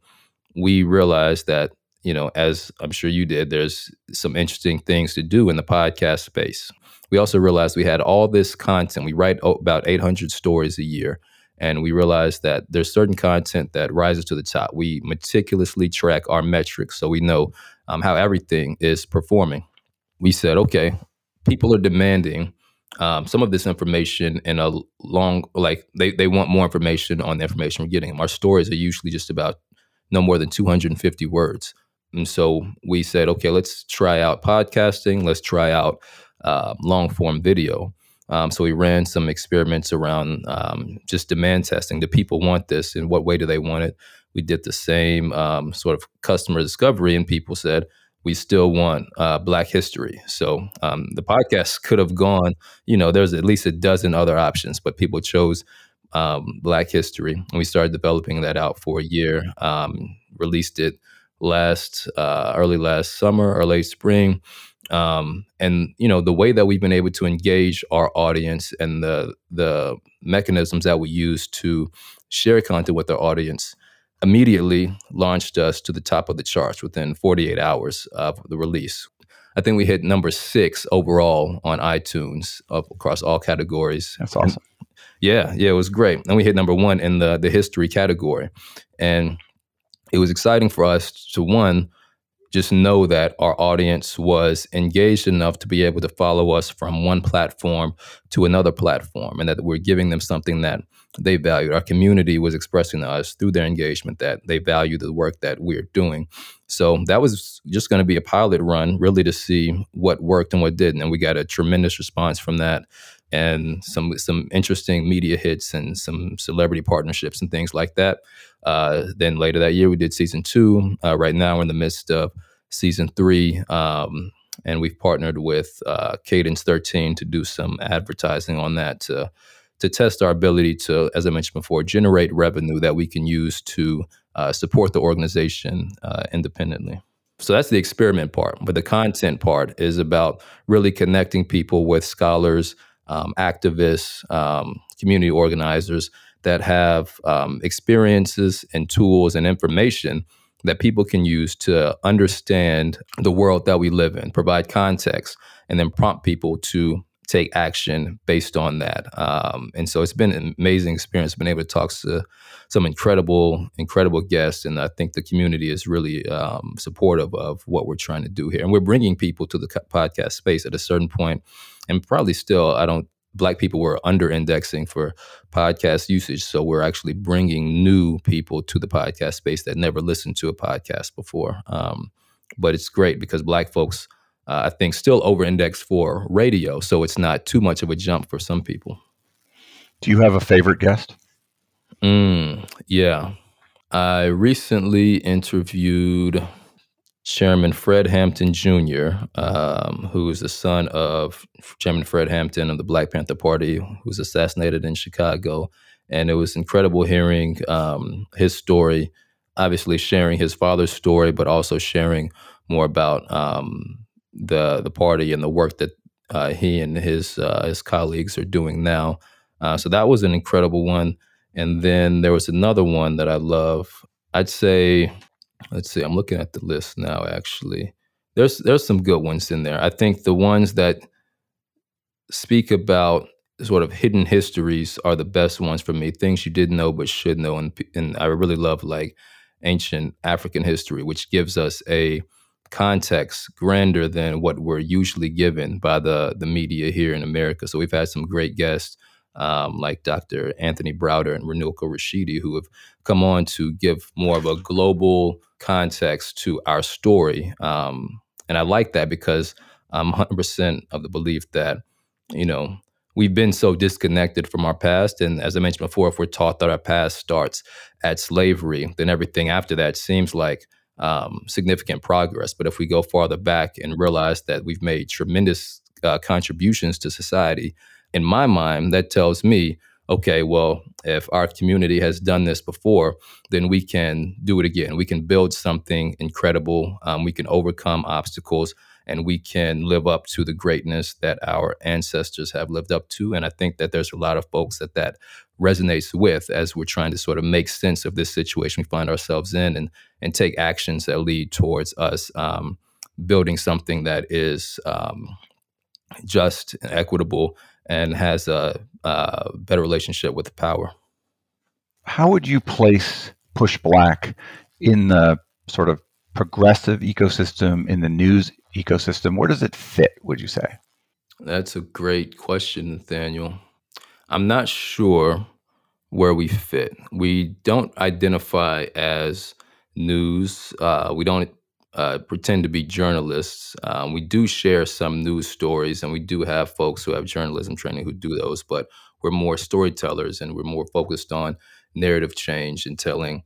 we realized that, you know, as I'm sure you did, there's some interesting things to do in the podcast space. We also realized we had all this content. We write about 800 stories a year and we realized that there's certain content that rises to the top. We meticulously track our metrics so we know um, how everything is performing. We said, okay, people are demanding um, some of this information in a long, like they, they want more information on the information we're getting. them. Our stories are usually just about no more than 250 words. And so we said, okay, let's try out podcasting. Let's try out uh, long form video. Um, so we ran some experiments around um, just demand testing. Do people want this? In what way do they want it? We did the same um, sort of customer discovery, and people said we still want uh, Black history. So um, the podcast could have gone. You know, there's at least a dozen other options, but people chose um, Black history, and we started developing that out for a year. Um, released it last uh, early last summer or late spring um, and you know the way that we've been able to engage our audience and the the mechanisms that we use to share content with our audience immediately launched us to the top of the charts within 48 hours of the release. I think we hit number six overall on iTunes across all categories. That's awesome. And yeah, yeah, it was great. And we hit number one in the the history category, and it was exciting for us to one just know that our audience was engaged enough to be able to follow us from one platform to another platform and that we're giving them something that they valued. Our community was expressing to us through their engagement that they value the work that we're doing. So that was just going to be a pilot run, really to see what worked and what didn't. And we got a tremendous response from that and some some interesting media hits and some celebrity partnerships and things like that. Uh, then later that year, we did season two. Uh, right now, we're in the midst of season three, um, and we've partnered with uh, Cadence 13 to do some advertising on that to to test our ability to, as I mentioned before, generate revenue that we can use to uh, support the organization uh, independently. So that's the experiment part. But the content part is about really connecting people with scholars, um, activists, um, community organizers that have um, experiences and tools and information that people can use to understand the world that we live in, provide context, and then prompt people to take action based on that. Um, and so it's been an amazing experience, been able to talk to some incredible, incredible guests. And I think the community is really um, supportive of what we're trying to do here. And we're bringing people to the podcast space at a certain point, and probably still, I don't black people were under indexing for podcast usage so we're actually bringing new people to the podcast space that never listened to a podcast before um, but it's great because black folks uh, I think, still over index for radio. So it's not too much of a jump for some people. Do you have a favorite guest? Mm, yeah. I recently interviewed Chairman Fred Hampton Jr., um, who is the son of Chairman Fred Hampton of the Black Panther Party, who was assassinated in Chicago. And it was incredible hearing um, his story, obviously sharing his father's story, but also sharing more about um, the the party and the work that uh, he and his uh, his colleagues are doing now. Uh, so that was an incredible one. And then there was another one that I love. I'd say, let's see, I'm looking at the list now. Actually, there's there's some good ones in there. I think the ones that speak about sort of hidden histories are the best ones for me. Things you didn't know but should know, and and I really love like ancient African history, which gives us a context grander than what we're usually given by the the media here in America. So we've had some great guests um, like Dr. Anthony Browder and Runoko Rashidi who have come on to give more of a global context to our story. Um, and I like that because I'm 100% of the belief that, you know, we've been so disconnected from our past. And as I mentioned before, if we're taught that our past starts at slavery, then everything after that seems like um, significant progress. But if we go farther back and realize that we've made tremendous uh, contributions to society, in my mind, that tells me, okay, well, if our community has done this before, then we can do it again. We can build something incredible. Um, we can overcome obstacles and we can live up to the greatness that our ancestors have lived up to. And I think that there's a lot of folks that that resonates with as we're trying to sort of make sense of this situation we find ourselves in and and take actions that lead towards us um, building something that is um, just and equitable and has a, a better relationship with power. How would you place PushBlack in the sort of progressive ecosystem, in the news ecosystem? Where does it fit, would you say? That's a great question, Nathaniel. I'm not sure where we fit. We don't identify as news. Uh, we don't uh, pretend to be journalists. Um, we do share some news stories, and we do have folks who have journalism training who do those, but we're more storytellers and we're more focused on narrative change and telling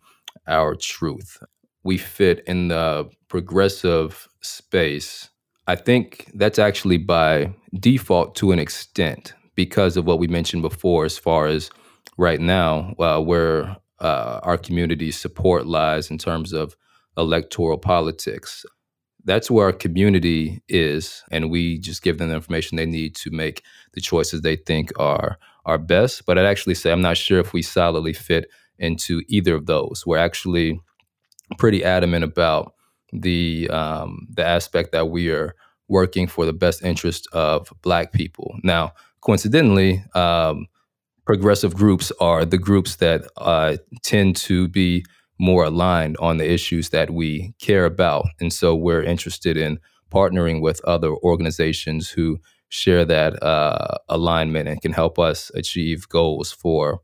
our truth. We fit in the progressive space. I think that's actually by default to an extent because of what we mentioned before, as far as right now, uh, where uh, our community's support lies in terms of electoral politics. That's where our community is, and we just give them the information they need to make the choices they think are are best. But I'd actually say I'm not sure if we solidly fit into either of those. We're actually pretty adamant about the um, the aspect that we are working for the best interest of Black people. Now, coincidentally, um, progressive groups are the groups that uh, tend to be more aligned on the issues that we care about. And so we're interested in partnering with other organizations who share that uh, alignment and can help us achieve goals for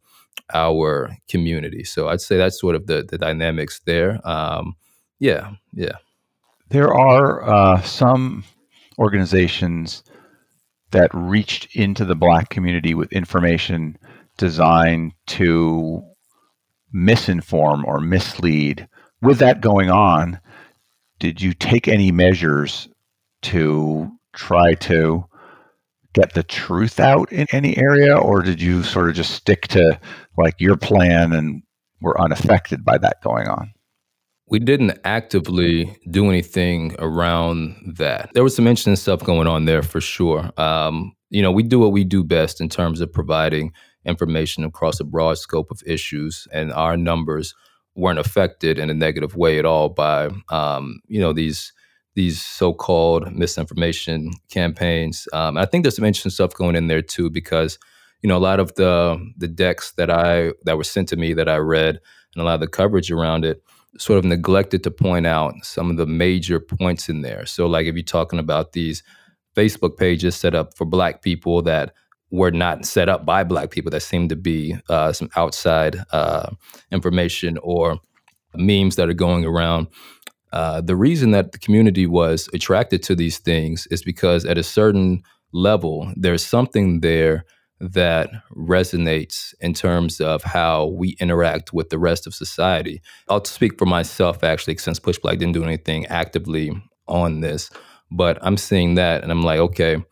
our community. So I'd say that's sort of the, the dynamics there. Um, yeah, yeah. There are uh, some organizations that reached into the black community with information designed to misinform or mislead. With that going on, did you take any measures to try to get the truth out in any area, or did you sort of just stick to like your plan and were unaffected by that going on? We didn't actively do anything around that. There was some interesting stuff going on there for sure. Um, you know, we do what we do best in terms of providing information across a broad scope of issues, and our numbers weren't affected in a negative way at all by um, you know these these so-called misinformation campaigns. Um, I think there's some interesting stuff going in there too because you know a lot of the the decks that I that were sent to me that I read and a lot of the coverage around it sort of neglected to point out some of the major points in there. So like if you're talking about these Facebook pages set up for black people that were not set up by black people that seem to be uh, some outside uh, information or memes that are going around. Uh, the reason that the community was attracted to these things is because at a certain level, there's something there that resonates in terms of how we interact with the rest of society. I'll speak for myself actually, since PushBlack didn't do anything actively on this, but I'm seeing that and I'm like, okay,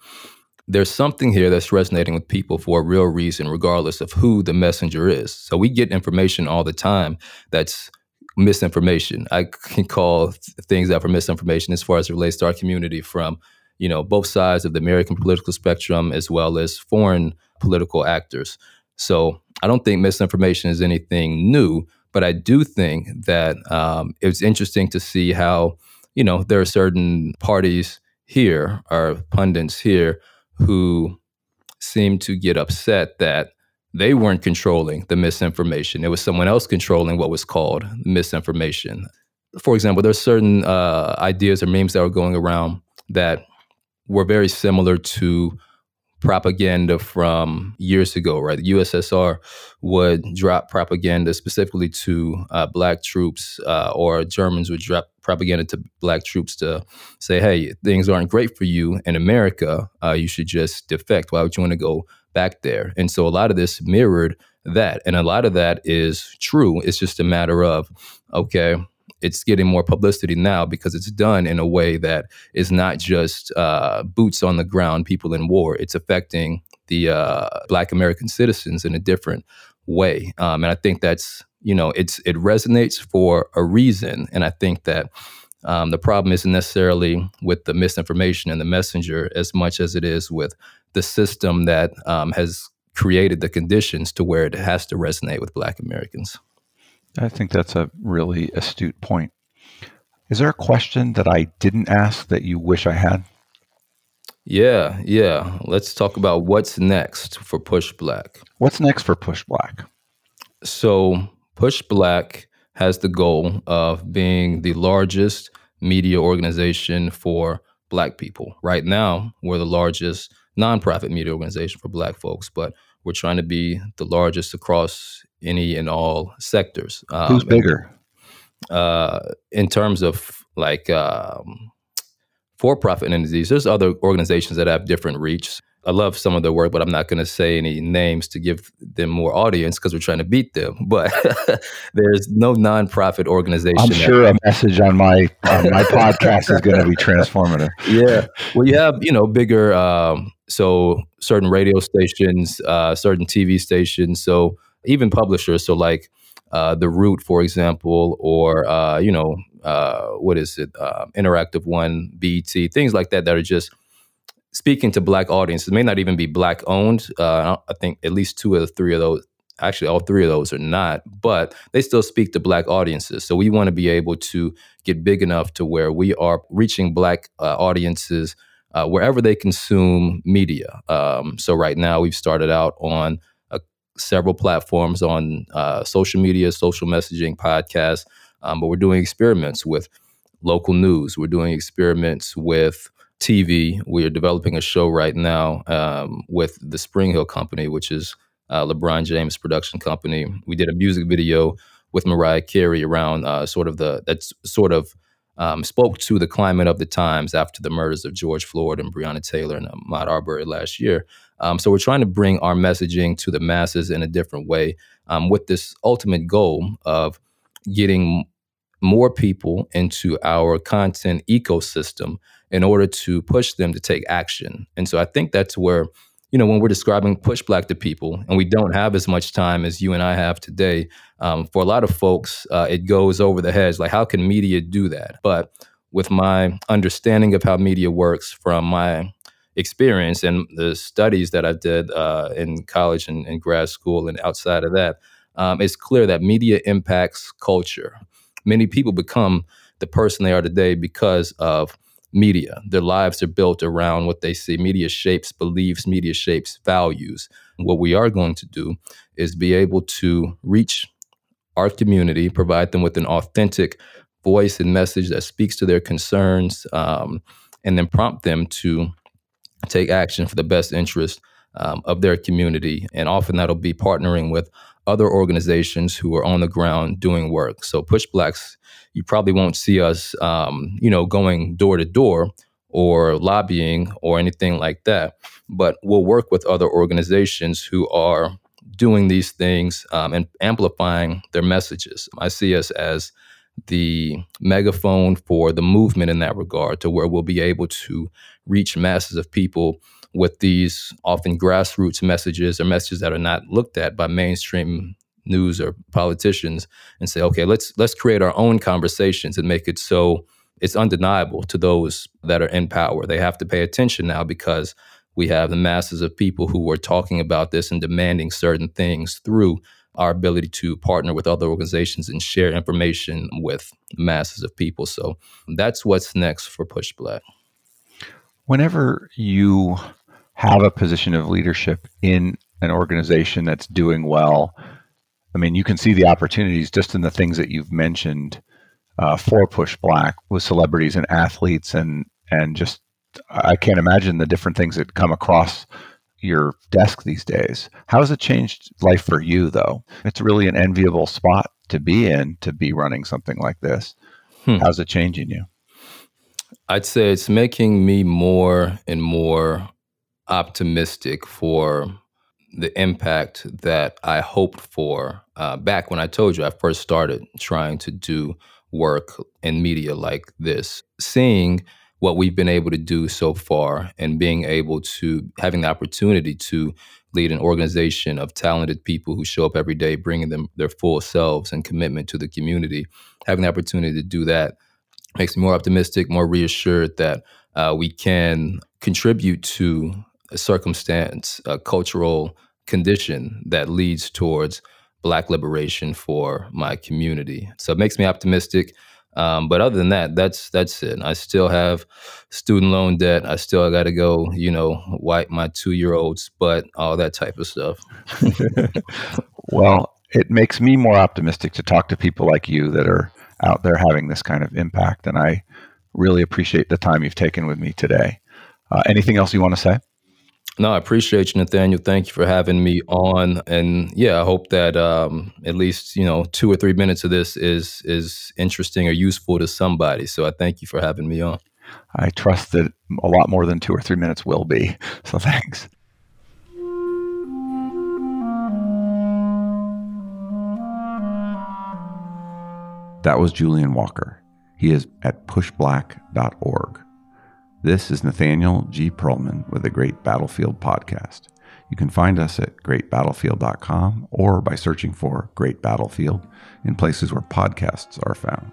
there's something here that's resonating with people for a real reason, regardless of who the messenger is. So we get information all the time that's misinformation. I can call things out for misinformation as far as it relates to our community from, you know, both sides of the American political spectrum as well as foreign political actors. So I don't think misinformation is anything new, but I do think that um, it's interesting to see how, you know, there are certain parties here, or pundits here, who seem to get upset that they weren't controlling the misinformation. It was someone else controlling what was called misinformation. For example, there's certain uh, ideas or memes that were going around that were very similar to propaganda from years ago, right? The USSR would drop propaganda specifically to uh, black troops, uh, or Germans would drop propaganda to black troops to say, hey, things aren't great for you in America. Uh, you should just defect. Why would you want to go back there? And so a lot of this mirrored that. And a lot of that is true. It's just a matter of, okay, it's getting more publicity now because it's done in a way that is not just uh, boots on the ground, people in war. It's affecting the uh, Black American citizens in a different way, um, and I think that's you know it's it resonates for a reason, and I think that. Um, the problem isn't necessarily with the misinformation and the messenger as much as it is with the system that um, has created the conditions to where it has to resonate with Black Americans. I think that's a really astute point. Is there a question that I didn't ask that you wish I had? Yeah, yeah. Let's talk about what's next for PushBlack. What's next for PushBlack? So, PushBlack has the goal of being the largest media organization for Black people. Right now, we're the largest nonprofit media organization for Black folks, but we're trying to be the largest across any and all sectors. Um, Who's bigger? uh, in terms of like um, for-profit entities, there's other organizations that have different reach. I love some of their work, but I'm not going to say any names to give them more audience because we're trying to beat them. But there's no nonprofit organization. I'm sure a message on my on my podcast is going to be transformative. Yeah, well, you have you know bigger, um, so certain radio stations, uh, certain TV stations, so even publishers. So like uh, the Root, for example, or uh, you know uh, what is it, uh, Interactive One, BET, things like that that are just speaking to black audiences. May not even be black owned. Uh, I think at least two of the three of those. Actually, all three of those are not, but they still speak to black audiences. So we want to be able to get big enough to where we are reaching black uh, audiences wherever they consume media. Um, so right now, we've started out on several platforms on uh, social media, social messaging, podcasts. Um, but we're doing experiments with local news. We're doing experiments with TV. We are developing a show right now um, with the Spring Hill Company, which is uh, LeBron James' production company. We did a music video with Mariah Carey around uh, sort of the that's sort of um, spoke to the climate of the times after the murders of George Floyd and Breonna Taylor and Ahmaud Arbery last year. Um, so we're trying to bring our messaging to the masses in a different way um, with this ultimate goal of getting more people into our content ecosystem in order to push them to take action. And so I think that's where, you know, when we're describing PushBlack to people, and we don't have as much time as you and I have today, um, for a lot of folks, uh, it goes over the heads like, how can media do that? But with my understanding of how media works from my experience and the studies that I did uh, in college and, and, grad school and outside of that, um, it's clear that media impacts culture. Many people become the person they are today because of media. Their lives are built around what they see. Media shapes beliefs, media shapes values. What we are going to do is be able to reach our community, provide them with an authentic voice and message that speaks to their concerns, um, and then prompt them to take action for the best interest um, of their community. And often that'll be partnering with other organizations who are on the ground doing work. So PushBlacks, you probably won't see us, um, you know, going door to door or lobbying or anything like that. But we'll work with other organizations who are doing these things um, and amplifying their messages. I see us as the megaphone for the movement in that regard, to where we'll be able to reach masses of people with these often grassroots messages or messages that are not looked at by mainstream news or politicians and say okay let's let's create our own conversations and make it so it's undeniable to those that are in power. They have to pay attention now because we have the masses of people who are talking about this and demanding certain things through our ability to partner with other organizations and share information with masses of people. So that's what's next for PushBlack. Whenever you have a position of leadership in an organization that's doing well, I mean, you can see the opportunities just in the things that you've mentioned uh, for PushBlack with celebrities and athletes, and and just I can't imagine the different things that come across your desk these days. How has it changed life for you, though? It's really an enviable spot to be in to be running something like this. Hmm. How's it changing you? I'd say it's making me more and more optimistic for the impact that I hoped for uh, back when I told you I first started trying to do work in media like this. Seeing what we've been able to do so far and being able to having the opportunity to lead an organization of talented people who show up every day bringing them their full selves and commitment to the community having the opportunity to do that makes me more optimistic more reassured that uh, we can contribute to circumstance, a cultural condition that leads towards Black liberation for my community. So it makes me optimistic. Um, but other than that, that's that's it. I still have student loan debt. I still got to go, you know, wipe my two year old's butt, all that type of stuff. well, it makes me more optimistic to talk to people like you that are out there having this kind of impact, and I really appreciate the time you've taken with me today. Uh, anything else you want to say? No, I appreciate you, Nathaniel. Thank you for having me on. And yeah, I hope that um, at least you know two or three minutes of this is is interesting or useful to somebody. So I thank you for having me on. I trust that a lot more than two or three minutes will be. So thanks. That was Julian Walker. He is at pushblack.org. This is Nathaniel G. Pearlman with the Great Battlefield Podcast. You can find us at greatbattlefield.com or by searching for Great Battlefield in places where podcasts are found.